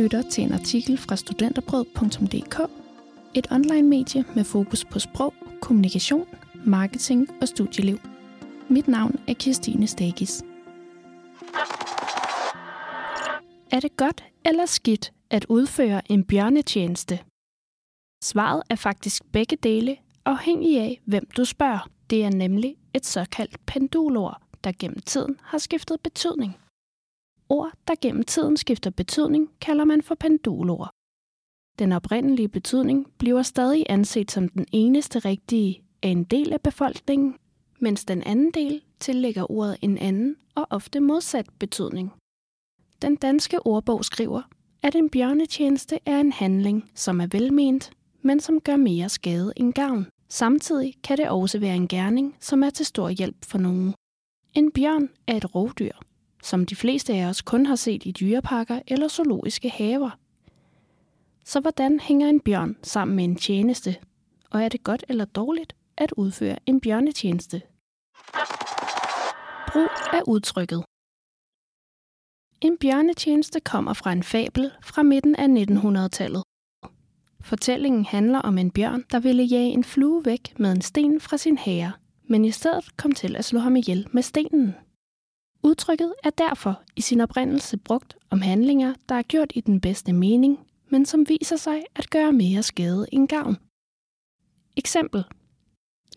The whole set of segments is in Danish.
lytter til en artikel fra studenterbrød.dk, et online-medie med fokus på sprog, kommunikation, marketing og studieliv. Mit navn er Kirstine Stagis. Er det godt eller skidt at udføre en bjørnetjeneste? Svaret er faktisk begge dele, afhængig af, hvem du spørger. Det er nemlig et såkaldt pendulord, der gennem tiden har skiftet betydning. Ord, der gennem tiden skifter betydning, kalder man for pendulord. Den oprindelige betydning bliver stadig anset som den eneste rigtige af en del af befolkningen, mens den anden del tillægger ordet en anden og ofte modsat betydning. Den danske ordbog skriver, at en bjørnetjeneste er en handling, som er velment, men som gør mere skade end gavn. Samtidig kan det også være en gerning, som er til stor hjælp for nogen. En bjørn er et rovdyr, som de fleste af os kun har set i dyreparker eller zoologiske haver. Så hvordan hænger en bjørn sammen med en tjeneste? Og er det godt eller dårligt at udføre en bjørnetjeneste? Brug af udtrykket. En bjørnetjeneste kommer fra en fabel fra midten af 1900-tallet. Fortællingen handler om en bjørn, der ville jage en flue væk med en sten fra sin hære, men i stedet kom til at slå ham ihjel med stenen. Udtrykket er derfor i sin oprindelse brugt om handlinger, der er gjort i den bedste mening, men som viser sig at gøre mere skade end gavn. Eksempel.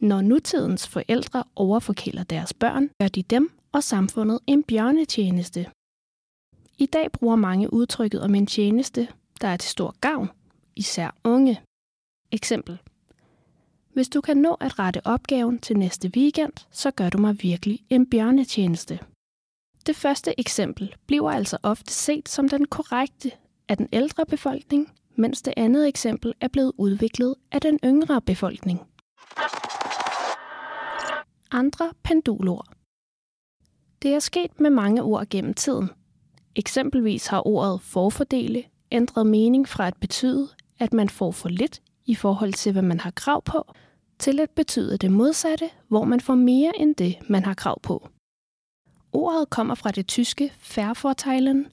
Når nutidens forældre overforkæler deres børn, gør de dem og samfundet en bjørnetjeneste. I dag bruger mange udtrykket om en tjeneste, der er til stor gavn, især unge. Eksempel. Hvis du kan nå at rette opgaven til næste weekend, så gør du mig virkelig en bjørnetjeneste. Det første eksempel bliver altså ofte set som den korrekte af den ældre befolkning, mens det andet eksempel er blevet udviklet af den yngre befolkning. Andre pendulord. Det er sket med mange ord gennem tiden. Eksempelvis har ordet forfordele ændret mening fra at betyde, at man får for lidt i forhold til, hvad man har krav på, til at betyde det modsatte, hvor man får mere end det, man har krav på. Ordet kommer fra det tyske Vervorteilen,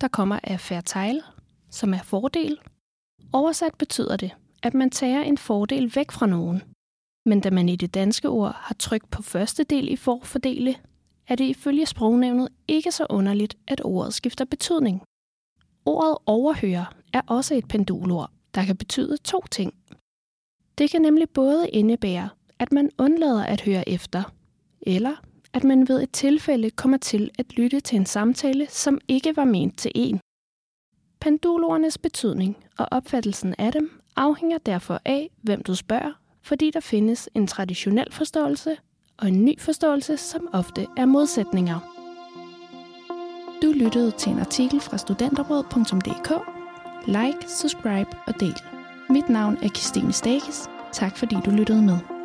der kommer af Verteil, som er fordel. Oversat betyder det, at man tager en fordel væk fra nogen. Men da man i det danske ord har trykt på første del i forfordele, er det ifølge sprognævnet ikke så underligt, at ordet skifter betydning. Ordet overhøre er også et pendulord, der kan betyde to ting. Det kan nemlig både indebære, at man undlader at høre efter, eller at man ved et tilfælde kommer til at lytte til en samtale, som ikke var ment til en. Pendulordernes betydning og opfattelsen af dem afhænger derfor af, hvem du spørger, fordi der findes en traditionel forståelse og en ny forståelse, som ofte er modsætninger. Du lyttede til en artikel fra studenterbrød.dk. Like, subscribe og del. Mit navn er Christine Stakes. Tak fordi du lyttede med.